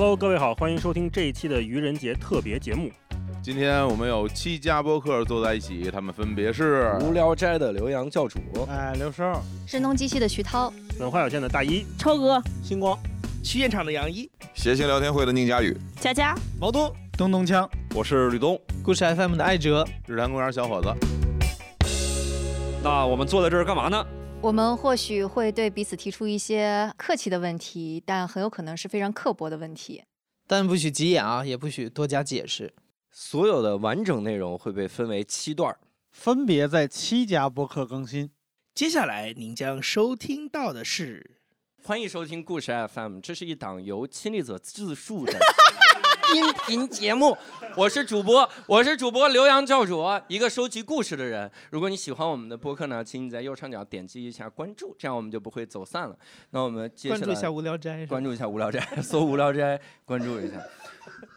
Hello，各位好，欢迎收听这一期的愚人节特别节目。今天我们有七家播客坐在一起，他们分别是无聊斋的刘洋教主，哎，刘叔，声东击西的徐涛，文化有限的大一，超哥，星光，去现场的杨一，谐星聊天会的宁佳宇，佳佳，毛东，东东锵，我是吕东，故事 FM 的艾哲，日坛公园小伙子。那我们坐在这儿干嘛呢？我们或许会对彼此提出一些客气的问题，但很有可能是非常刻薄的问题。但不许急眼啊，也不许多加解释。所有的完整内容会被分为七段，分别在七家播客更新。接下来您将收听到的是，欢迎收听故事 FM，这是一档由亲历者自述的 音频节目。我是主播，我是主播刘洋教主，一个收集故事的人。如果你喜欢我们的播客呢，请你在右上角点击一下关注，这样我们就不会走散了。那我们接下来关注一下无聊斋，关注一下无聊斋，搜无聊斋，关注一下。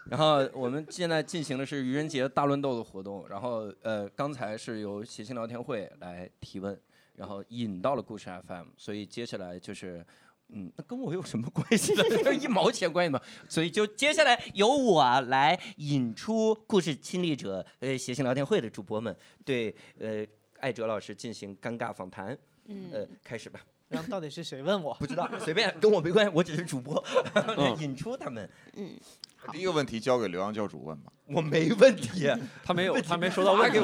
然后我们现在进行的是愚人节大乱斗的活动。然后呃，刚才是由谐星聊天会来提问，然后引到了故事 FM，所以接下来就是，嗯，那跟我有什么关系呢？没有一毛钱关系吗？所以就接下来由我来引出故事亲历者呃谐星聊天会的主播们对呃艾哲老师进行尴尬访谈。呃，开始吧。然后到底是谁问我？不知道，随便，跟我没关系，我只是主播，引出他们。嗯第一个问题交给刘洋教主问吧。我没问题，他没有，他没收到问题，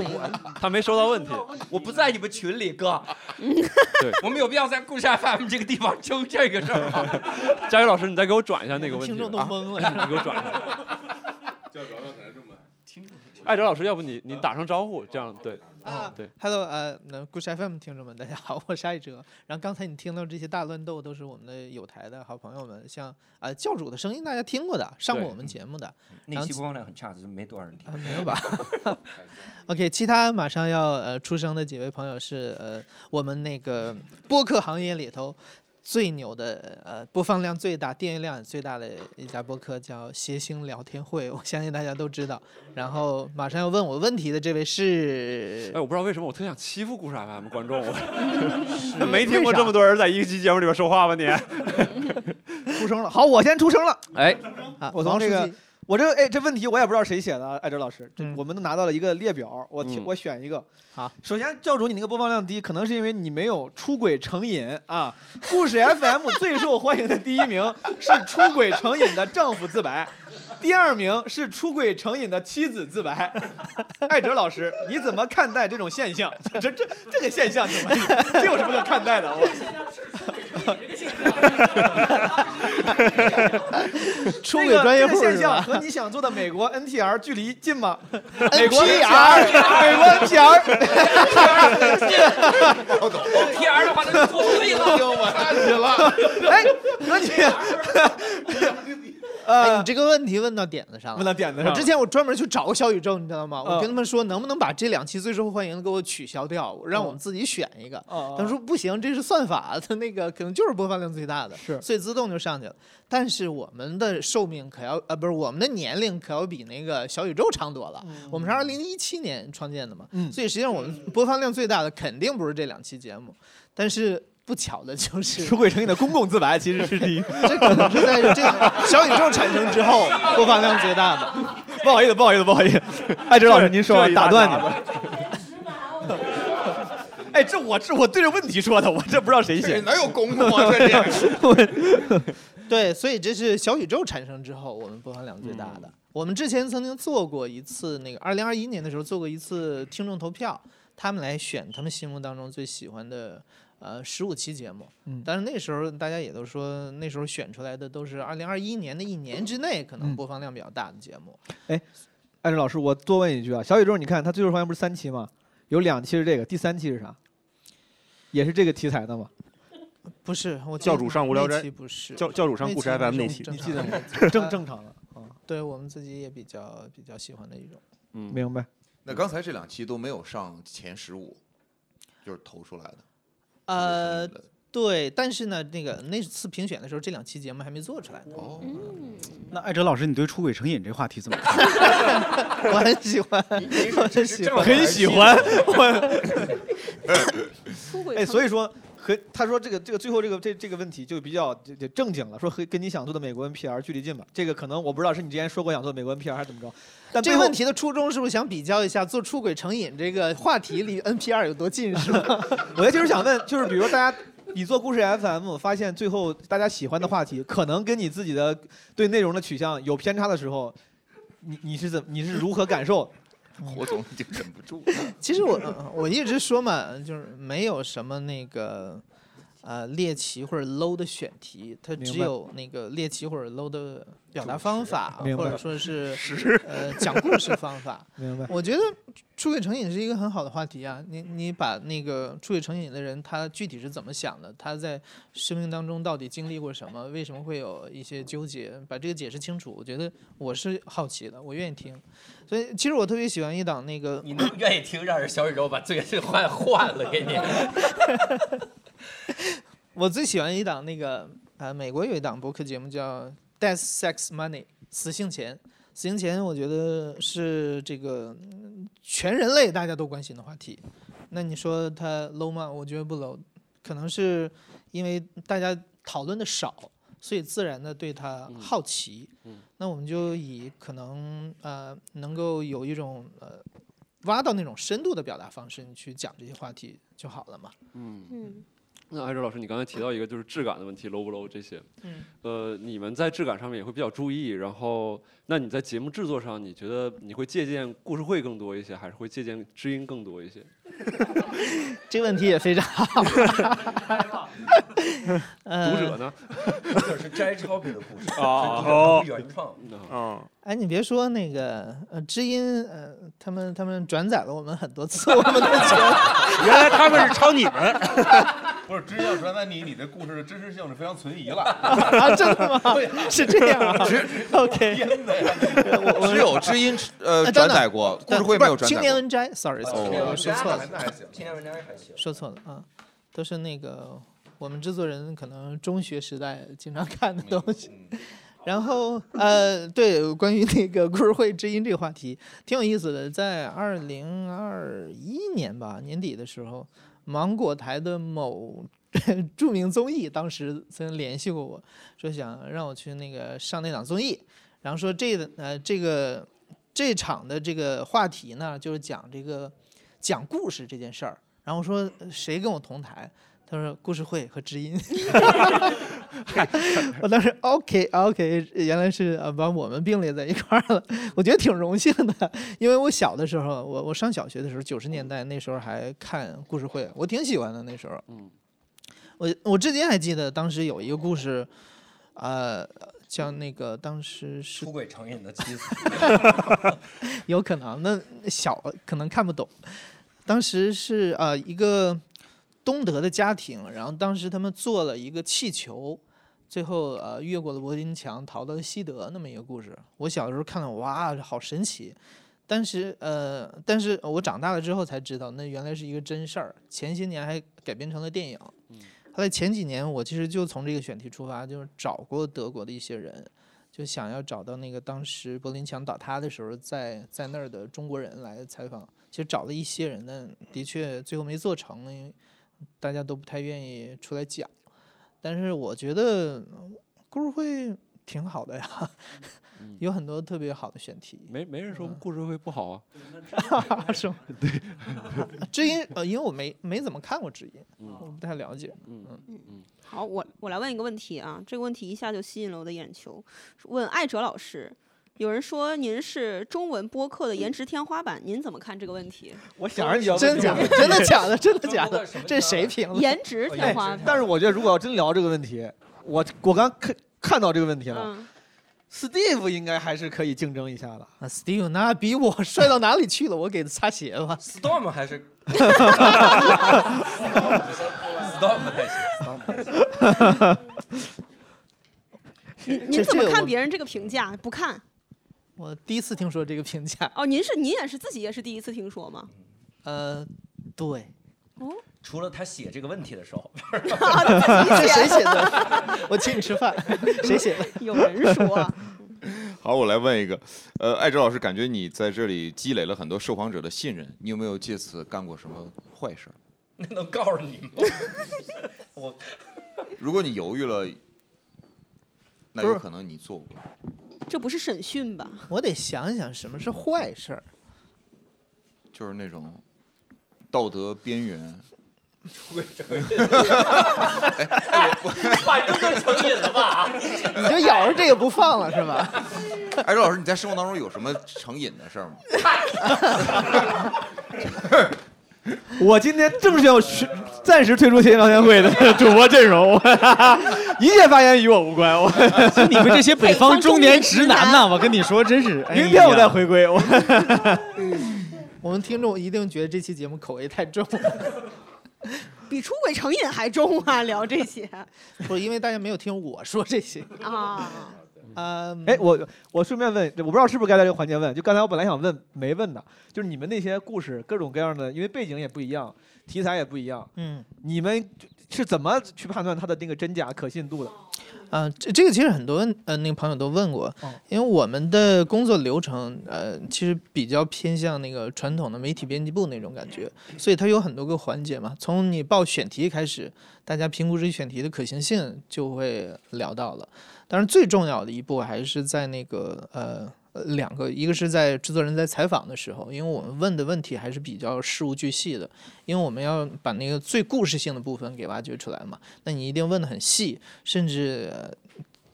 他没收到问题，我不在你们群里，哥。对，我们有必要在故事 FM 这个地方争这个事儿吗？佳宇老师，你再给我转一下那个问题。听众都懵了，你给我转一下。艾哲老师，要不你你打声招呼，这样对。啊，对，Hello，呃，那故事 FM 听众们，大家好，我是艾哲。然后刚才你听到这些大乱斗，都是我们的有台的好朋友们，像啊教主的声音，大家听过的，上过我们节目的。那期播放量很差，只是没多少人听。啊，没有吧？OK，其他马上要呃出生的几位朋友是呃我们那个播客行业里头。最牛的呃，播放量最大、订阅量最大的一家播客叫谐星聊天会，我相信大家都知道。然后马上要问我问题的这位是，哎，我不知道为什么我特想欺负故事 FM 观众，我没听过这么多人在一期节目里边说话吧你？出声了，好，我先出声了。哎，啊，我从这个，我这哎这问题我也不知道谁写的，艾哲老师，这我们都拿到了一个列表，我我选一个。好，首先教主你那个播放量低，可能是因为你没有出轨成瘾啊。故事 FM 最受欢迎的第一名是出轨成瘾的丈夫自白，第二名是出轨成瘾的妻子自白。艾哲老师，你怎么看待这种现象？这这这个现象怎么？这有什么可看待的？我。出轨专业户这个现是吧？象和你想做的美国 NTR 距离近吗？美国 NTR 美国 NTR，T R 的话那就脱队了。我看起了。哎，那你，哎，呃你，这个问题问到点子上了。问到点子上之前我专门去找过小宇宙，你知道吗？我嗯跟他们说，能不能把这两期最受欢迎的给我取消掉，让我们自己选一个。哦他们说不行，这是算法，它那个可能就是播放量最大的，是所以自动就上去了。但是我们的寿命可要呃不是我们的年龄可要比那个小宇宙长多了。我们是二零一七年创建的嘛，嗯所以实际上我们播放量最大的肯定不是这两期节目，但是不巧的就是出轨成瘾的公共自白其实是第一。这可能是在这个小宇宙产生之后播放量最大的。不好意思，不好意思，不好意思，艾哲老师您说打断你家了。哎，这我这我对着问题说的，我这不知道谁这写。哪有公共啊？这是。对，所以这是小宇宙产生之后我们播放量最大的。我们之前曾经做过一次，那个二零二一年的时候做过一次听众投票，他们来选他们心目当中最喜欢的呃十五期节目。嗯但是那时候大家也都说，那时候选出来的都是二零二一年的一年之内可能嗯播放量比较大的节目。哎艾伦老师，我多问一句啊，小宇宙，你看它最受欢迎不是三期吗？有两期是这个，第三期是啥？也是这个题材的吗？不是，我教主上无聊斋不是教教主上故事 FM 那期，你记得正常的吗？正正常的啊，对我们自己也比较比较喜欢的一种。嗯，明白。那刚才这两期都没有上前十五，就是投出来的。呃，对，但是呢，那个那次评选的时候，这两期节目还没做出来呢。哦，那艾哲老师，你对出轨成瘾这话题怎么看？我很喜欢，我很喜欢。很喜欢我。出轨哎，所以说和他说这个这个最后这个这这个问题就比较这这正经了，说和跟你想做的美国 NPR 距离近吧。这个可能我不知道是你之前说过想做美国 NPR 还是怎么着。但这个问题的初衷是不是想比较一下做出轨成瘾这个话题离 NPR 有多近，是吗？我就是想问，就是比如大家你做故事 FM，发现最后大家喜欢的话题可能跟你自己的对内容的取向有偏差的时候，你你是怎你是如何感受？火总已经忍不住。其实我我一直说嘛，就是没有什么那个呃猎奇或者 low 的选题，它只有那个猎奇或者 low 的表达方法，或者说是呃讲故事方法。明白。我觉得出轨成瘾是一个很好的话题啊！你你把那个出轨成瘾的人，他具体是怎么想的？他在生命当中到底经历过什么？为什么会有一些纠结？把这个解释清楚，我觉得我是好奇的，我愿意听。所以其实我特别喜欢一档那个，你能愿意听让人小宇宙把这个这个话换了给你？我最喜欢一档那个呃，美国有一档博客节目叫《Death, Sex, Money》，死性钱。死性前，我觉得是这个嗯全人类大家都关心的话题。那你说它 low 吗？我觉得不 low，可能是因为大家讨论的少，所以自然的对它好奇。嗯那我们就以可能呃能够有一种呃挖到那种深度的表达方式，你去讲这些话题就好了嘛。嗯。嗯，那艾哲老师，你刚才提到一个就是质感的问题，low 不 low 这些，嗯，呃，你们在质感上面也会比较注意，然后，那你在节目制作上，你觉得你会借鉴故事会更多一些，还是会借鉴知音更多一些？这个问题也非常好。呃读者呢？读者是摘抄别的故事，啊是读者不是原创。嗯，哎，你别说那个呃，知音呃，他们他们转载了我们很多次我们都觉得。原来他们是抄你们。不是，真要转载你，你这故事的真实性是非常存疑了。啊，真的吗？是这样啊？OK，只 有知音呃啊转载过，故事会没有转青载青。年文摘，sorry，说错了，还行青年文摘还行。说错了啊，都是那个我们制作人可能中学时代经常看的东西。然后呃，对，关于那个故事会知音这个话题，挺有意思的。在二零二一年吧年底的时候，芒果台的某 著名综艺当时曾联系过我，说想让我去那个上那档综艺，然后说这个呃这个这场的这个话题呢，就是讲这个讲故事这件事儿。然后说谁跟我同台？他说故事会和知音。我当时 OK OK，原来是呃把我们并列在一块儿了，我觉得挺荣幸的，因为我小的时候，我我上小学的时候，九十年代那时候还看故事会，我挺喜欢的那时候。嗯，我我至今还记得当时有一个故事，呃，叫那个当时是出轨成瘾的妻子，有可能那小可能看不懂。当时是呃一个东德的家庭，然后当时他们做了一个气球，最后呃越过了柏林墙逃到了西德那么一个故事。我小时候看了，哇，好神奇！但是呃，但是我长大了之后才知道，那原来是一个真事儿。前些年还改编成了电影。后来前几年我其实就从这个选题出发，就是找过德国的一些人，就想要找到那个当时柏林墙倒塌的时候在在那儿的中国人来采访。其实找了一些人呢，的确最后没做成，因为大家都不太愿意出来讲。但是我觉得故事会挺好的呀，有很多特别好的选题。没没人说故事会不好啊。是吗？对，知音呃，因为我没没怎么看过知音，嗯我不太了解。嗯嗯好，我我来问一个问题啊，这个问题一下就吸引了我的眼球。问艾哲老师，有人说您是中文播客的颜值天花板，您怎么看这个问题？我想着你要真的假的？真的假的？真的 假的？这谁评的？颜值天花板。但是我觉得如果要真聊这个问题，我我刚看看到这个问题了。嗯 Steve 应该还是可以竞争一下的。啊，Steve 那比我帅到哪里去了？我给他擦鞋吧。Storm 还是 Storm 不太行，Storm 不太行。您您怎么看别人这个评价？不看我第一次听说这个评价。哦，您是您也是自己也是第一次听说吗？呃，对。哦，除了他写这个问题的时候，是谁写的？我请你吃饭，谁写的？有人说。好，我来问一个，呃，艾哲老师，感觉你在这里积累了很多受访者的信任，你有没有借此干过什么坏事儿？那能告诉你吗？我如果你犹豫了，那有可能你做过。这不是审讯吧？我得想想什么是坏事儿。就是那种道德边缘。反正就成瘾了吧？你就咬着这个不放了是吧？哎，周老师，你在生活当中有什么成瘾的事儿吗？我今天正是要去暂时退出天津聊天会的 主播阵容，一切发言与我无关。我你们这些北方中年直男呐，我跟你说，真是。哎明天我再回归。我我们听众一定觉得这期节目口味太重，比出轨成瘾还重啊！聊这些不是因为大家没有听我说这些啊。啊，哎，我我顺便问，我不知道是不是该在这个环节问，就刚才我本来想问没问的，就是你们那些故事各种各样的，因为背景也不一样，题材也不一样，嗯，你们是怎么去判断它的那个真假可信度的？啊，这这个其实很多呃那个朋友都问过，因为我们的工作流程呃其实比较偏向那个传统的媒体编辑部那种感觉，所以它有很多个环节嘛。从你报选题开始，大家评估这选题的可行性就会聊到了。当然最重要的一步还是在那个呃两个，一个是在制作人在采访的时候，因为我们问的问题还是比较事无巨细的，因为我们要把那个最故事性的部分给挖掘出来嘛。那你一定问的很细，甚至。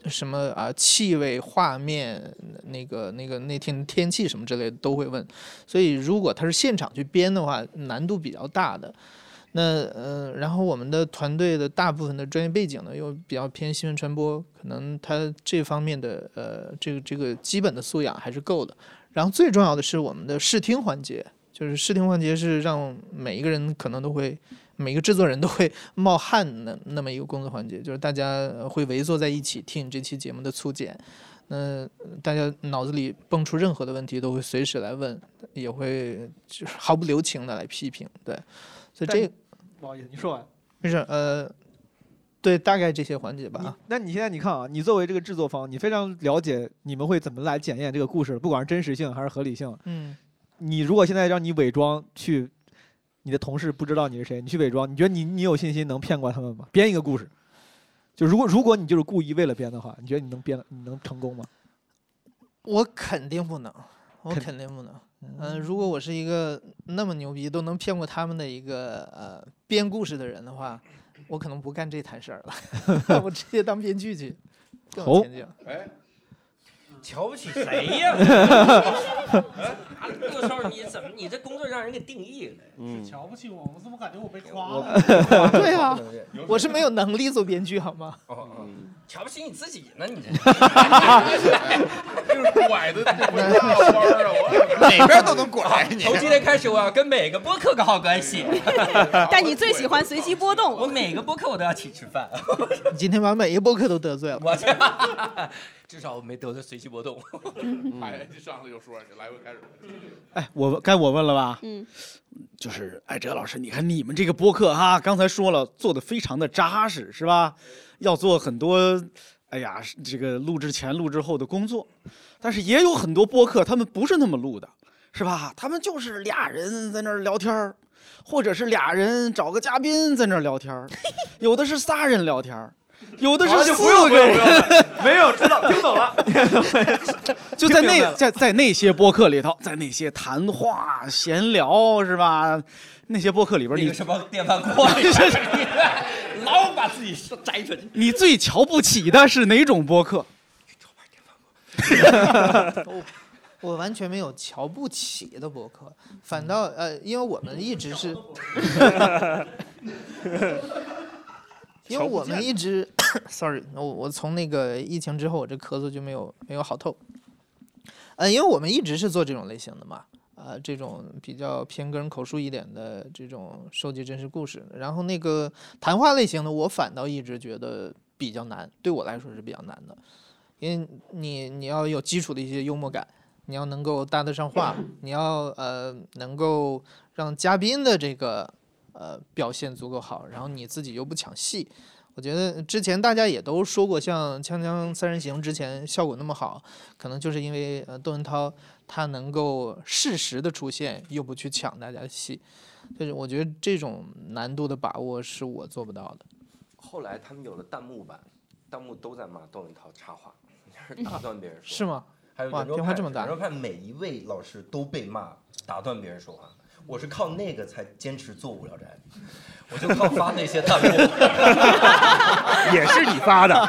什么啊，气味、画面，那个、那个那天天气什么之类的都会问，所以如果他是现场去编的话，难度比较大的。那呃，然后我们的团队的大部分的专业背景呢，又比较偏新闻传播，可能他这方面的呃，这个这个基本的素养还是够的。然后最重要的是我们的试听环节，就是试听环节是让每一个人可能都会。每个制作人都会冒汗的那么一个工作环节，就是大家会围坐在一起听这期节目的粗剪，那大家脑子里蹦出任何的问题都会随时来问，也会就是毫不留情的来批评，对，所以这不好意思，你说完。没事，呃，对，大概这些环节吧。啊那你现在你看啊，你作为这个制作方，你非常了解你们会怎么来检验这个故事，不管是真实性还是合理性。嗯，你如果现在让你伪装去。你的同事不知道你是谁，你去伪装，你觉得你你有信心能骗过他们吗？编一个故事，就如果如果你就是故意为了编的话，你觉得你能编你能成功吗？我肯定不能，我肯定不能。嗯、呃，如果我是一个那么牛逼都能骗过他们的一个呃编故事的人的话，我可能不干这摊事儿了，我直接当编剧去，更有前景。哎。瞧不起谁呀？六少，你怎么你这工作让人给定义了？嗯，瞧不起我，我怎么感觉我被夸了？对啊，我是没有能力做编剧，好吗？瞧不起你自己呢？你这 就是拐的这弯儿啊！我哪边都能拐你。从今天开始，我要跟每个播客搞好关系。但你最喜欢随机波动，我每个播客我都要请吃饭。你今天把每一个播客都得罪了。我至少我没得罪随机波动。哎，你上次就说你来回开始。哎，我该我问了吧？嗯，就是哎哲老师，你看你们这个播客哈，刚才说了做的非常的扎实，是吧？要做很多，哎呀，这个录制前、录制后的工作，但是也有很多播客他们不是那么录的，是吧？他们就是俩人在那儿聊天儿，或者是俩人找个嘉宾在那儿聊天儿，有的是仨人聊天儿。有的是四个人，没有知道听懂了，就在那在在那些播客里头，在那些谈话闲聊是吧？那些播客里边，你什么电饭锅里，老把自己摘出去。你最瞧不起的是哪种播客？我完全没有瞧不起的博客，反倒呃，因为我们一直是。因为我们一直，sorry，我我从那个疫情之后，我这咳嗽就没有没有好透。呃，因为我们一直是做这种类型的嘛，呃，这种比较偏个人口述一点的这种收集真实故事。然后那个谈话类型的，我反倒一直觉得比较难，对我来说是比较难的，因为你你要有基础的一些幽默感，你要能够搭得上话，你要呃能够让嘉宾的这个。呃，表现足够好，然后你自己又不抢戏，我觉得之前大家也都说过，像《锵锵三人行》之前效果那么好，可能就是因为呃窦文涛他能够适时的出现，又不去抢大家的戏，就是我觉得这种难度的把握是我做不到的。后来他们有了弹幕版，弹幕都在骂窦文涛插话，就是打断别人说话。是吗？还有圆桌派，变化这么大圆桌派每一位老师都被骂打断别人说话，我是靠那个才坚持做无聊斋，我就靠发那些弹幕。也是你发的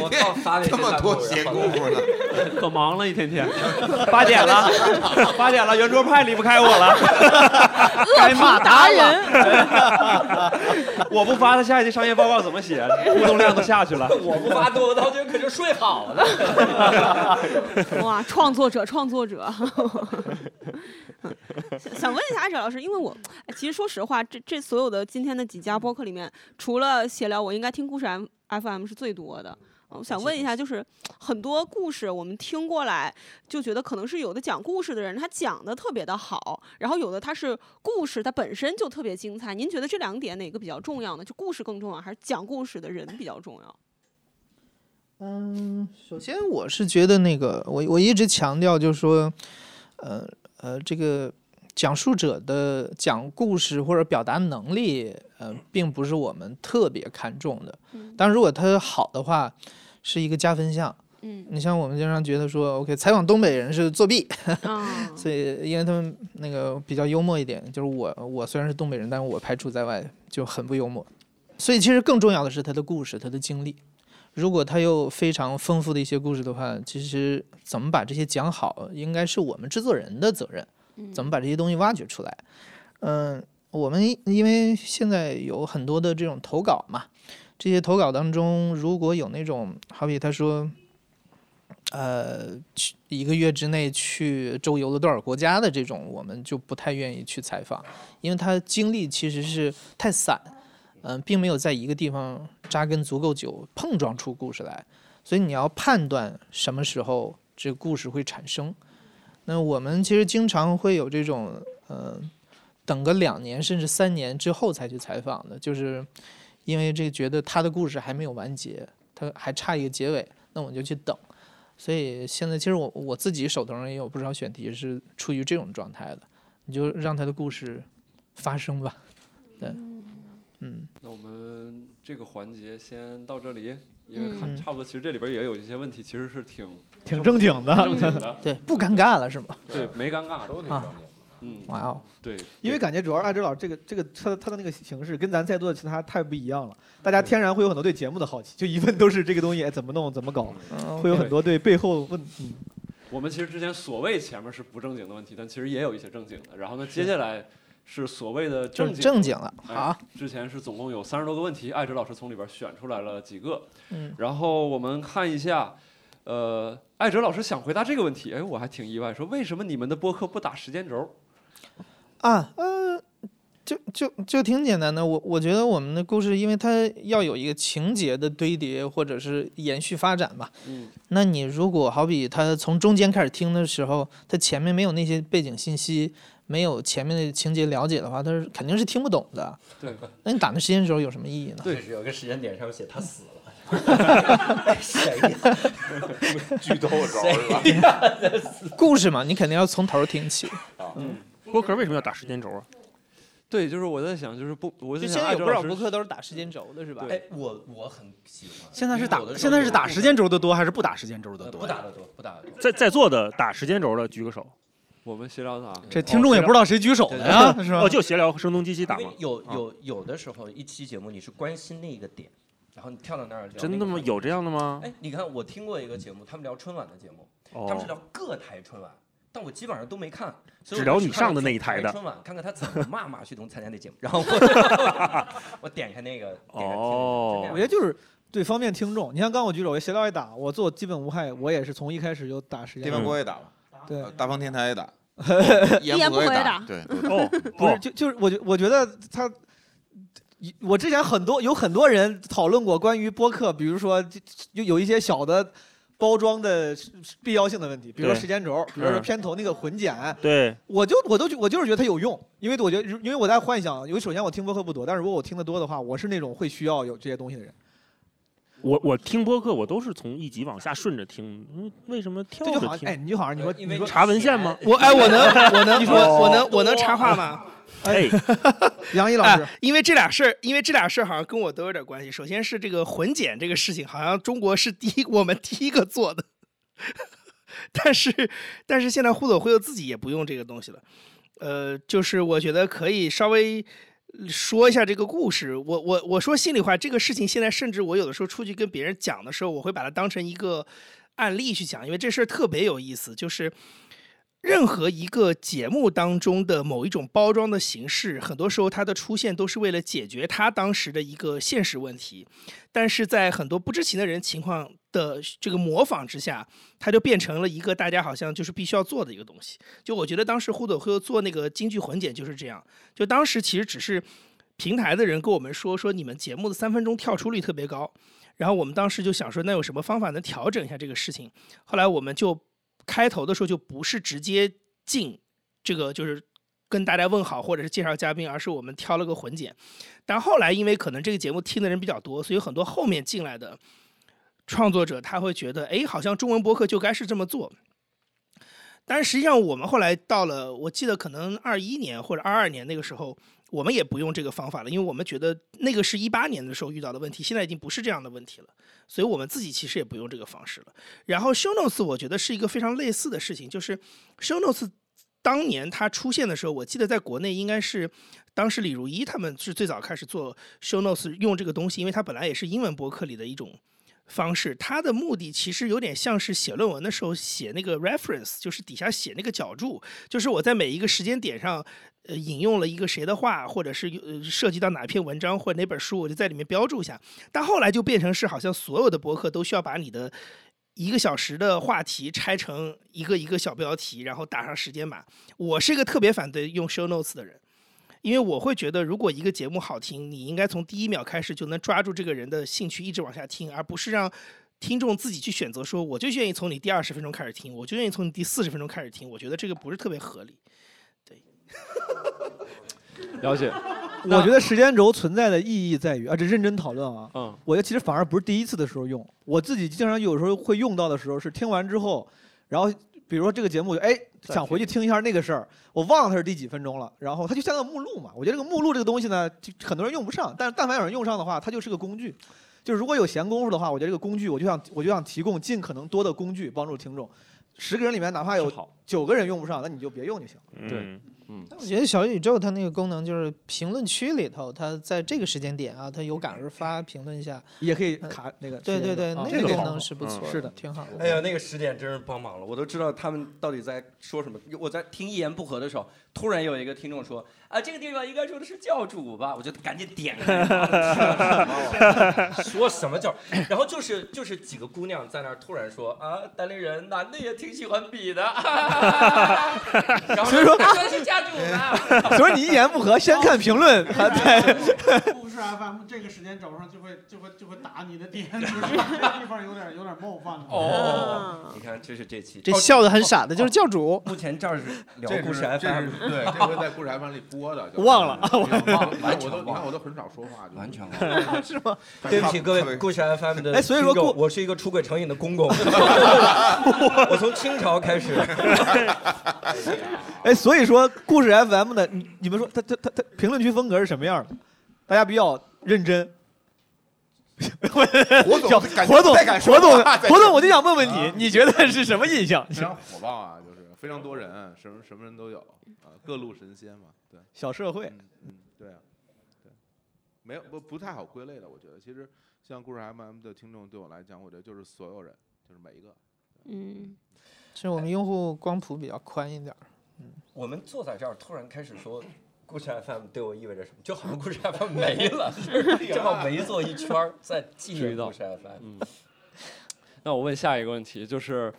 我靠发那些这么多闲工夫呢，可忙了，一天天。八点了，八点了，圆桌派离不开我了，该骂达人。我不发他下一期商业报告怎么写？互动量都下去了。我不发窦文涛就可就睡好了。哇，创作者，创作者。想想问一下艾哲老师，因为我哎其实说实话，这这所有的今天的几家播客里面，除了闲聊，我应该听故事 M FM 是最多的。我想问一下，就是很多故事我们听过来，就觉得可能是有的讲故事的人他讲的特别的好，然后有的他是故事它本身就特别精彩。您觉得这两点哪个比较重要呢？就故事更重要，还是讲故事的人比较重要？嗯，首先我是觉得那个，我我一直强调就是说，呃呃，这个讲述者的讲故事或者表达能力，呃，并不是我们特别看重的。当然，如果他好的话，是一个加分项。嗯，你像我们经常觉得说，OK，采访东北人是作弊，啊 所以因为他们那个比较幽默一点，就是我我虽然是东北人，但是我排除在外，就很不幽默。所以其实更重要的是他的故事，他的经历。如果他有非常丰富的一些故事的话，其实怎么把这些讲好，应该是我们制作人的责任。怎么把这些东西挖掘出来？嗯，我们因为现在有很多的这种投稿嘛，这些投稿当中，如果有那种好比他说，呃，去一个月之内去周游了多少国家的这种，我们就不太愿意去采访，因为他经历其实是太散，嗯、并没有在一个地方扎根足够久，碰撞出故事来，所以你要判断什么时候这故事会产生。那我们其实经常会有这种，呃，等个两年甚至三年之后才去采访的，就是因为这个觉得他的故事还没有完结，他还差一个结尾，那我就去等。所以现在其实我我自己手头上也有不少选题是处于这种状态的，你就让他的故事发生吧。对，嗯，那我们这个环节先到这里，因为差不多，其实这里边也有一些问题，其实是挺挺正经的正经的，对，不尴尬了是吗？对，没尴尬，都挺啊正经。嗯，哇哦，对，因为感觉主要是艾哲老师这个这个他他的那个形式跟咱在座的其他太不一样了，大家天然会有很多对节目的好奇，就一问都是这个东西哎怎么弄怎么搞，嗯。会有很多对背后问嗯。我们其实之前所谓前面是不正经的问题，但其实也有一些正经的。然后呢，接下来是所谓的正经正经了哎好。之前是总共有三十多个问题，艾哲老师从里边选出来了几个。嗯。然后我们看一下，呃，艾哲老师想回答这个问题，哎，我还挺意外，说为什么你们的播客不打时间轴？啊，呃，就就就挺简单的。我我觉得我们的故事，因为它要有一个情节的堆叠或者是延续发展吧。嗯。那你如果好比他从中间开始听的时候，他前面没有那些背景信息，没有前面的情节了解的话，他是肯定是听不懂的。对。那你打那时间轴有什么意义呢？对，有个时间点上面写他死了。谁呀？剧透着谁呀？故事嘛，你肯定要从头听起。嗯，播客为什么要打时间轴啊？对，就是我在想，就是不，我现在有不少播客都是打时间轴的，是吧？哎，我我很喜欢。现在是打有的时候现在是打时间轴的多还是不打时间轴的多？不打的多，不打的多。在在座的打时间轴的举个手。我们闲聊的啊，这听众也不知道谁举手的呀，是吧？哦，就闲聊声东击西打嘛因为。有有有的时候一期节目你是关心那一个点，然后你跳到那儿聊真的吗？话题有这样的吗？哎，你看我听过一个节目，他们聊春晚的节目，哦他们是聊各台春晚，但我基本上都没看，所以只聊你上的那一台的春晚，看看他怎么骂马旭东参加那节目，然后我 我点开那个，点开听哦我觉得就是对方便听众。你像刚我举手，我闲聊也打，我做基本无害，我也是从一开始就打时间。电饭锅也打了，对呃大方天台也打，一言不合也打，对，哦，不是，就就是我觉我觉得他，我之前很多有很多人讨论过关于播客，比如说就有有一些小的包装的必要性的问题，比如说时间轴，比如说嗯。片头那个混剪，对，我就我都我就是觉得它有用，因为我觉得因为我在幻想，因为首先我听播客不多，但是如果我听得多的话，我是那种会需要有这些东西的人。我我听播客，我都是从一集往下顺着听，嗯为什么跳着听？这就好像哎，你就好像你说你说查文献吗？我哎，我能 我能你说我我能我能插话吗？哎，杨毅老师哎，因为这俩事儿，因为这俩事儿好像跟我都有点关系。首先是这个混剪这个事情，好像中国是第一我们第一个做的，但是但是现在互走会友自己也不用这个东西了。呃，就是我觉得可以稍微说一下这个故事。我我我说心里话，这个事情现在甚至我有的时候出去跟别人讲的时候，我会把它当成一个案例去讲，因为这事儿特别有意思，就是。任何一个节目当中的某一种包装的形式，很多时候它的出现都是为了解决它当时的一个现实问题，但是在很多不知情的人情况的这个模仿之下，它就变成了一个大家好像就是必须要做的一个东西。就我觉得当时互走会做那个京剧混剪就是这样，就当时其实只是平台的人跟我们说说你们节目的三分钟跳出率特别高，然后我们当时就想说那有什么方法能调整一下这个事情，后来我们就。开头的时候就不是直接进这个，就是跟大家问好或者是介绍嘉宾，而是我们挑了个混剪。但后来因为可能这个节目听的人比较多，所以很多后面进来的创作者他会觉得，哎，好像中文博客就该是这么做。但实际上我们后来到了，我记得可能二一年或者二二年那个时候，我们也不用这个方法了，因为我们觉得那个是一八年的时候遇到的问题，现在已经不是这样的问题了。所以我们自己其实也不用这个方式了。然后 Show Notes 我觉得是一个非常类似的事情，就是 Show Notes 当年它出现的时候，我记得在国内应该是当时李如一他们是最早开始做 Show Notes 用这个东西，因为它本来也是英文博客里的一种方式。它的目的其实有点像是写论文的时候写那个 reference，就是底下写那个脚注，就是我在每一个时间点上。呃，引用了一个谁的话，或者是呃涉及到哪篇文章或者哪本书，我就在里面标注一下。但后来就变成是好像所有的博客都需要把你的一个小时的话题拆成一个一个小标题，然后打上时间码。我是一个特别反对用 show notes 的人，因为我会觉得，如果一个节目好听，你应该从第一秒开始就能抓住这个人的兴趣，一直往下听，而不是让听众自己去选择说，我就愿意从你第二十分钟开始听，我就愿意从你第四十分钟开始听。我觉得这个不是特别合理。对 了解。我觉得时间轴存在的意义在于，啊，这认真讨论啊。嗯。我觉得其实反而不是第一次的时候用，我自己经常有时候会用到的时候是听完之后，然后比如说这个节目，哎，想回去听一下那个事儿，我忘了它是第几分钟了，然后它就像个目录嘛。我觉得这个目录这个东西呢，就很多人用不上，但是但凡有人用上的话，它就是个工具。就是如果有闲工夫的话，我觉得这个工具，我就想我就想提供尽可能多的工具帮助听众。十个人里面哪怕有九个人用不上，那你就别用就行。对，嗯。我觉得小宇宙它那个功能就是评论区里头，它在这个时间点啊，它有感而发评论一下，也可以卡那个。对对对，啊那个功能是不错，是的，挺好。哎呀，那个时点真是帮忙了，我都知道他们到底在说什么。我在听一言不合的时候，突然有一个听众说：“啊，这个地方应该说的是教主吧？”我就赶紧点开，说什么教？然后就是就是几个姑娘在那儿突然说：“啊，单立人男的也挺喜欢比的。”然后所以说说是教主呢。所以你一言不合，先看评论，还在。故事 FM 这个时间轴上就会就会就会打你的点，就是这个地方有点有点冒犯了。哦，你看这是这期这笑的很傻的就是教主。目前这儿是聊这故事 FM，是对，这回在故事 FM 里播的，忘了我忘了我都你看我都很少说话，就完全忘了 是吗？对不起各位故事 FM 的哎所以说听众故我是一个出轨成瘾的公公，我从清朝开始。哎，所以说故事 FM 的，你你们说他他他他评论区风格是什么样的？大家比较认真。火总火总不太敢说火总话在火总，我就想问问啊你，你觉得是什么印象？非常火爆啊，就是非常多人，什么什么人都有啊，各路神仙嘛，对，小社会，嗯，对啊，对，没有不不太好归类的，我觉得。其实像故事 FM 的听众对我来讲，我觉得就是所有人，就是每一个，嗯，其实我们用户光谱比较宽一点儿。我们坐在这儿，突然开始说故事 FM 对我意味着什么，就好像故事 FM 没了，就 是正好围坐一圈儿在纪念故事 FM。嗯，那我问下一个问题，就是，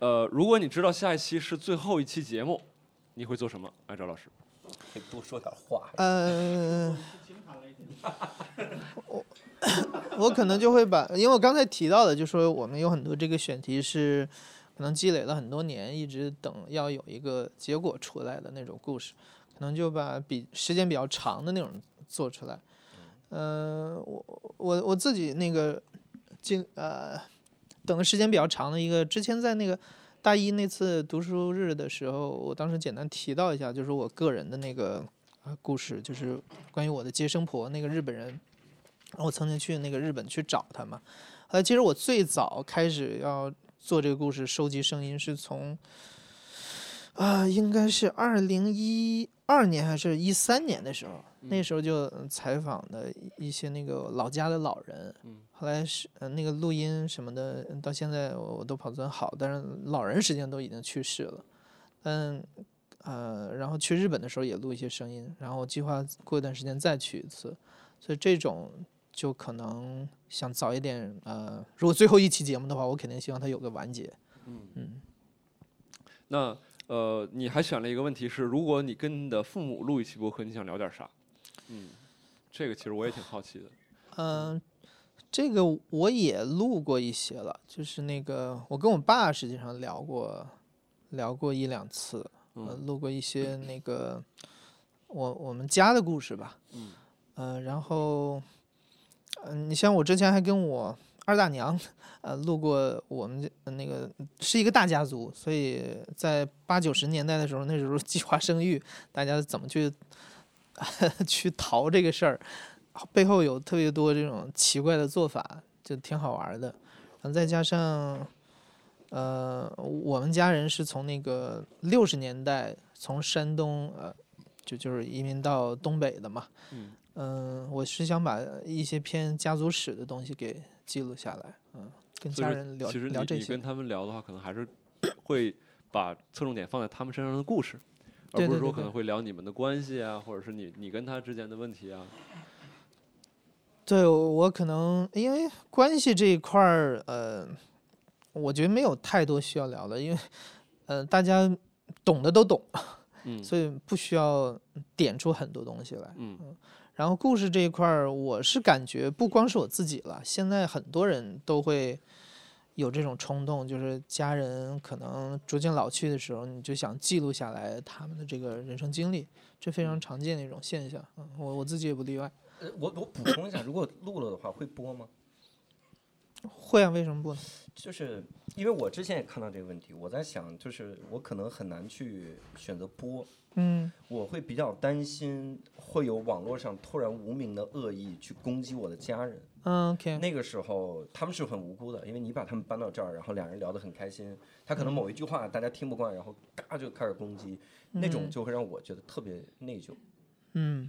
呃，如果你知道下一期是最后一期节目，你会做什么？艾，赵老师，可以多说点话。呃，我 我可能就会把，因为我刚才提到的，就说我们有很多这个选题是可能积累了很多年，一直等要有一个结果出来的那种故事，可能就把比时间比较长的那种做出来。嗯、我我我自己那个经呃等的时间比较长的一个，之前在那个大一那次读书日的时候，我当时简单提到一下，就是我个人的那个呃故事，就是关于我的接生婆那个日本人。我曾经去那个日本去找他嘛，呃，其实我最早开始要做这个故事，收集声音是从啊、应该是二零一二年还是一三年的时候，那时候就呃采访的一些那个老家的老人，后来是呃那个录音什么的，到现在我我都保存好，但是老人实际上都已经去世了，嗯。呃，然后去日本的时候也录一些声音，然后计划过一段时间再去一次，所以这种就可能想早一点。呃，如果最后一期节目的话，我肯定希望它有个完结。嗯嗯，那呃，你还选了一个问题是，如果你跟你的父母录一期播客，你想聊点啥？嗯，这个其实我也挺好奇的。嗯、这个我也录过一些了，就是那个我跟我爸实际上聊过，聊过一两次，呃，录过一些那个我我们家的故事吧。嗯。呃，然后，嗯、你像我之前还跟我二大娘，呃，录过我们那个是一个大家族，所以在八九十年代的时候，那时候计划生育，大家怎么去 去逃这个事儿，背后有特别多这种奇怪的做法，就挺好玩儿的。然后再加上，呃，我们家人是从那个六十年代从山东呃，就就是移民到东北的嘛。嗯。嗯，我是想把一些偏家族史的东西给记录下来，嗯，跟家人聊其实聊这些跟。他们聊的话，可能还是会把侧重点放在他们身上的故事，而不是说可能会聊你们的关系啊，或者是你你跟他之间的问题啊。对我可能因为关系这一块儿，呃，我觉得没有太多需要聊的，因为呃，大家懂的都懂，嗯 所以不需要点出很多东西来。嗯然后故事这一块儿，我是感觉不光是我自己了，现在很多人都会有这种冲动，就是家人可能逐渐老去的时候，你就想记录下来他们的这个人生经历，这非常常见的一种现象。嗯，我我自己也不例外。呃，我我补充一下，如果录了的话会播吗？会啊，为什么不呢？就是因为我之前也看到这个问题，我在想，就是我可能很难去选择播，嗯，我会比较担心会有网络上突然无名的恶意去攻击我的家人。嗯，OK。那个时候他们是很无辜的，因为你把他们搬到这儿，然后两人聊得很开心，他可能嗯某一句话大家听不惯，然后嘎就开始攻击，那种嗯就会让我觉得特别内疚。嗯，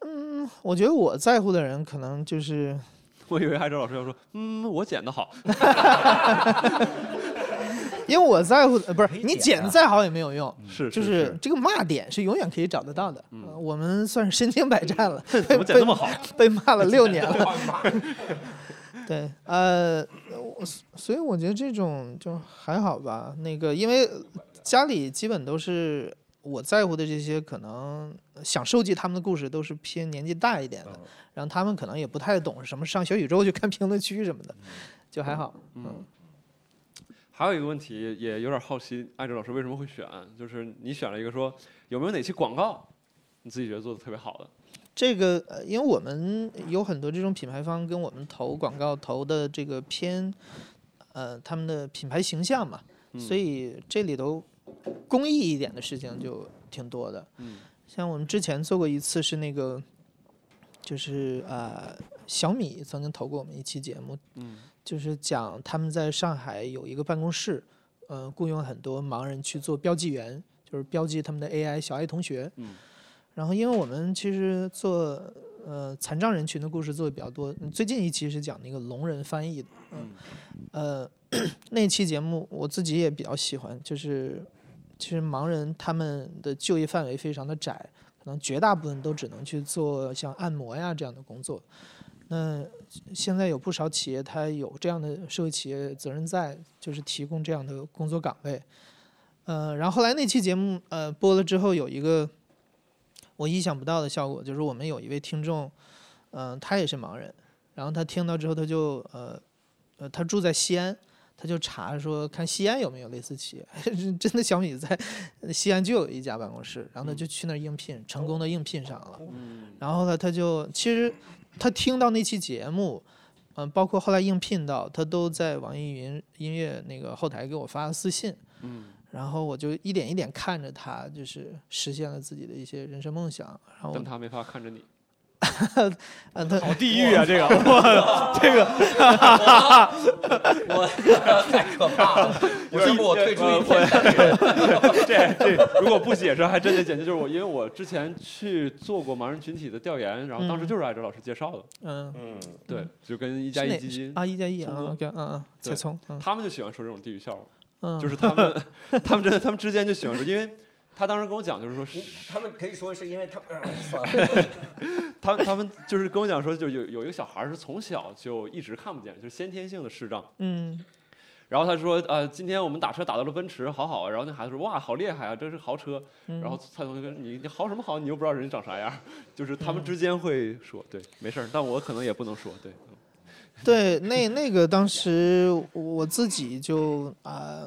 嗯，我觉得我在乎的人可能就是，我以为艾哲老师要说，嗯，我剪的好。因为我在乎的，呃不是你剪的再好也没有用，是就是是这个骂点是永远可以找得到的。呃我们算是身经百战了，怎么剪被那么好？被骂了六年了。对，呃，所以我觉得这种就还好吧。那个，因为家里基本都是我在乎的这些，可能想收集他们的故事，都是偏年纪大一点的，然后他们可能也不太懂什么上小宇宙去看评论区什么的，就还好。嗯，还有一个问题也有点好奇，艾哲老师为什么会选？就是你选了一个说有没有哪期广告你自己觉得做的特别好的？这个呃，因为我们有很多这种品牌方跟我们投广告投的这个偏，呃，他们的品牌形象嘛，所嗯以这里头公益一点的事情就挺多的。嗯像我们之前做过一次是那个，就是呃小米曾经投过我们一期节目，嗯就是讲他们在上海有一个办公室，呃，雇佣很多盲人去做标记员，就是标记他们的 AI 小爱同学。嗯然后因为我们其实做呃残障人群的故事做的比较多，嗯最近一期是讲那个聋人翻译的，嗯，呃，那期节目我自己也比较喜欢，就是其实盲人他们的就业范围非常的窄，可能绝大部分都只能去做像按摩呀这样的工作。那现在有不少企业，它有这样的社会企业责任在，就是提供这样的工作岗位。呃，然后后来那期节目呃播了之后，有一个我意想不到的效果，就是我们有一位听众，嗯、他也是盲人，然后他听到之后，他就呃呃，他住在西安，他就查说看西安有没有类似企业，真的小米在西安就有一家办公室，然后他就去那儿应聘，成功的应聘上了。然后呢，他就其实他听到那期节目，嗯、包括后来应聘到，他都在网易云音乐那个后台给我发了私信。嗯，然后我就一点一点看着他，就是实现了自己的一些人生梦想。然后但他没法看着你。呃，他好地狱啊！这个，我这个，我太可怕了！我要不我退出一片 这这如果不解释，还真得简直就是我，因为我之前去做过盲人群体的调研，然后当时嗯就是艾哲老师介绍的。嗯嗯，对，就跟一加一基金啊，一加一啊嗯嗯，对蔡聪，嗯他们就喜欢说这种地域笑话，嗯就是他们 他们真的他们之间就喜欢说，因为他当时跟我讲就是说，他们可以说是因为他 们，他他们就是跟我讲说，就有有一个小孩是从小就一直看不见，就是先天性的视障。嗯然后他说，呃，今天我们打车打到了奔驰，好好啊。然后那孩子说，哇，好厉害啊，这是豪车。嗯然后蔡同学跟你你豪什么豪？你又不知道人家长啥样，就是他们之间会说，对，没事儿，但我可能也不能说，对。对，那那个当时我自己就啊、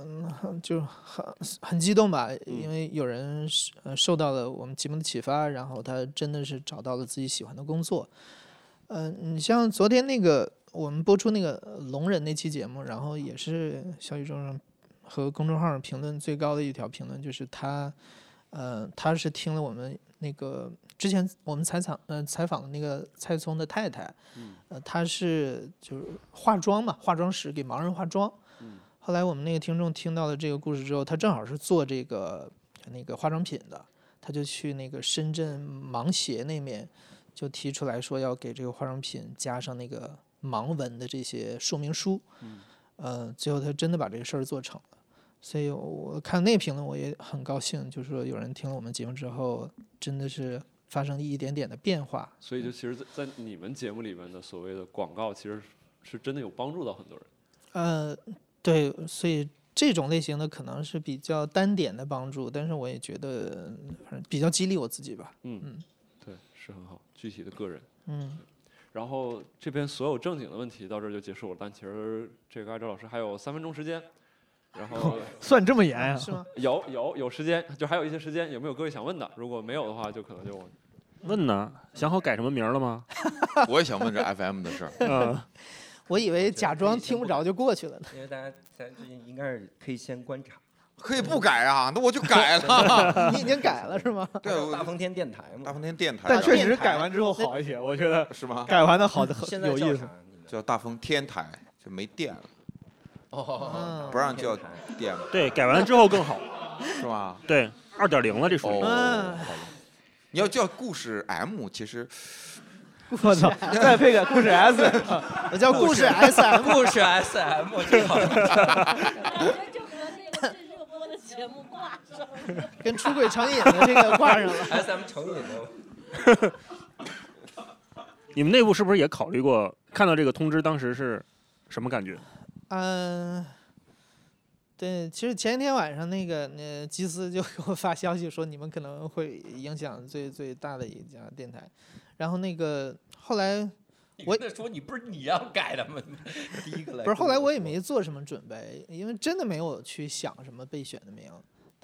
就很很激动吧，因为有人是呃受到了我们节目的启发，然后他真的是找到了自己喜欢的工作。嗯、你像昨天那个我们播出那个呃聋人那期节目，然后也是小宇宙上和公众号上评论最高的一条评论，就是他，呃，他是听了我们那个之前我们采访呃采访的那个蔡聪的太太，嗯呃，她是就是化妆嘛，化妆师给盲人化妆。嗯后来我们那个听众听到了这个故事之后，他正好是做这个那个化妆品的，他就去那个深圳盲协那面就提出来说要给这个化妆品加上那个盲文的这些说明书。嗯呃，最后他真的把这个事儿做成了。所以我看那评论我也很高兴，就是说有人听了我们节目之后，真的是发生一点点的变化。所以就其实在，在你们节目里面的所谓的广告，其实是真的有帮助到很多人。呃，对，所以这种类型的可能是比较单点的帮助，但是我也觉得反正比较激励我自己吧。嗯嗯对，是很好，具体的个人。嗯。然后这边所有正经的问题到这儿就结束了，但其实这个艾哲老师还有三分钟时间，然后 算这么严啊是吗？有有有时间，就还有一些时间，有没有各位想问的？如果没有的话，就可能就问呢？想好改什么名儿了吗？我也想问这 FM 的事儿。嗯，我以为假装听不着就过去了呢。因为大家咱最近应该是可以先观察。可以不改啊，那我就改了。你已经改了是吗？对，大风天电台嘛。大风天电台，但确实改完之后好一些，我觉得是吗？改完的好的很有意思。叫大风天台，就没电了，哦，不让叫电了，对，改完之后更好。是吧？对，二点零了，这属于。哦，好吧。你要叫故事 M，其实 我操，再配个故事 S，我叫故事 SM，故事 SM，挺好。节目挂上了，跟出轨成瘾的这个挂上了。SM 成瘾的。你们内部是不是也考虑过？看到这个通知，当时是什么感觉？嗯、对，其实前一天晚上那个那基斯就给我发消息说你们可能会影响最最大的一家电台，然后那个后来我说你不是你要改的吗？第一个来不是后来我也没做什么准备，因为真的没有去想什么备选的名。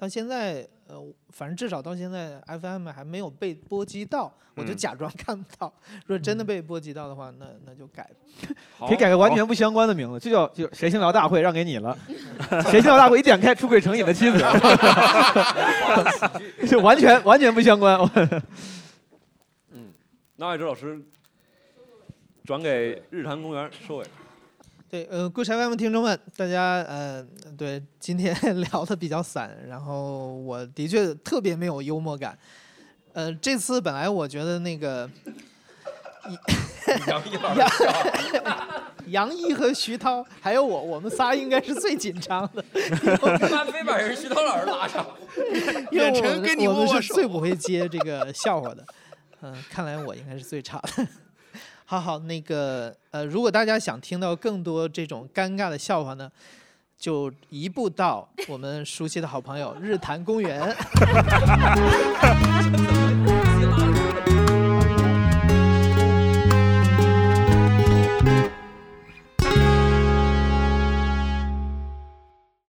到现在，呃，反正至少到现在，FM 还没有被波及到，我就嗯假装看不到。如果真的被波及到的话，那那就改。可以改个完全不相关的名字，就叫就谐星聊大会，让给你了。谁性聊大会一点开，出轨成瘾的妻子，就完全完全不相关。嗯，那艾哲老师转给日坛公园收尾。对，呃，故事 FM 听众们，大家呃，对，今天 聊的比较散，然后我的确特别没有幽默感。呃，这次本来我觉得那个杨一老杨 杨一和徐涛还有我，我们仨应该是最紧张的，妈非把人徐涛老师拉上，因为我远程跟你们我们握握手是最不会接这个笑话的。嗯、看来我应该是最差的。好好，那个呃，如果大家想听到更多这种尴尬的笑话呢，就移步到我们熟悉的好朋友日坛公园。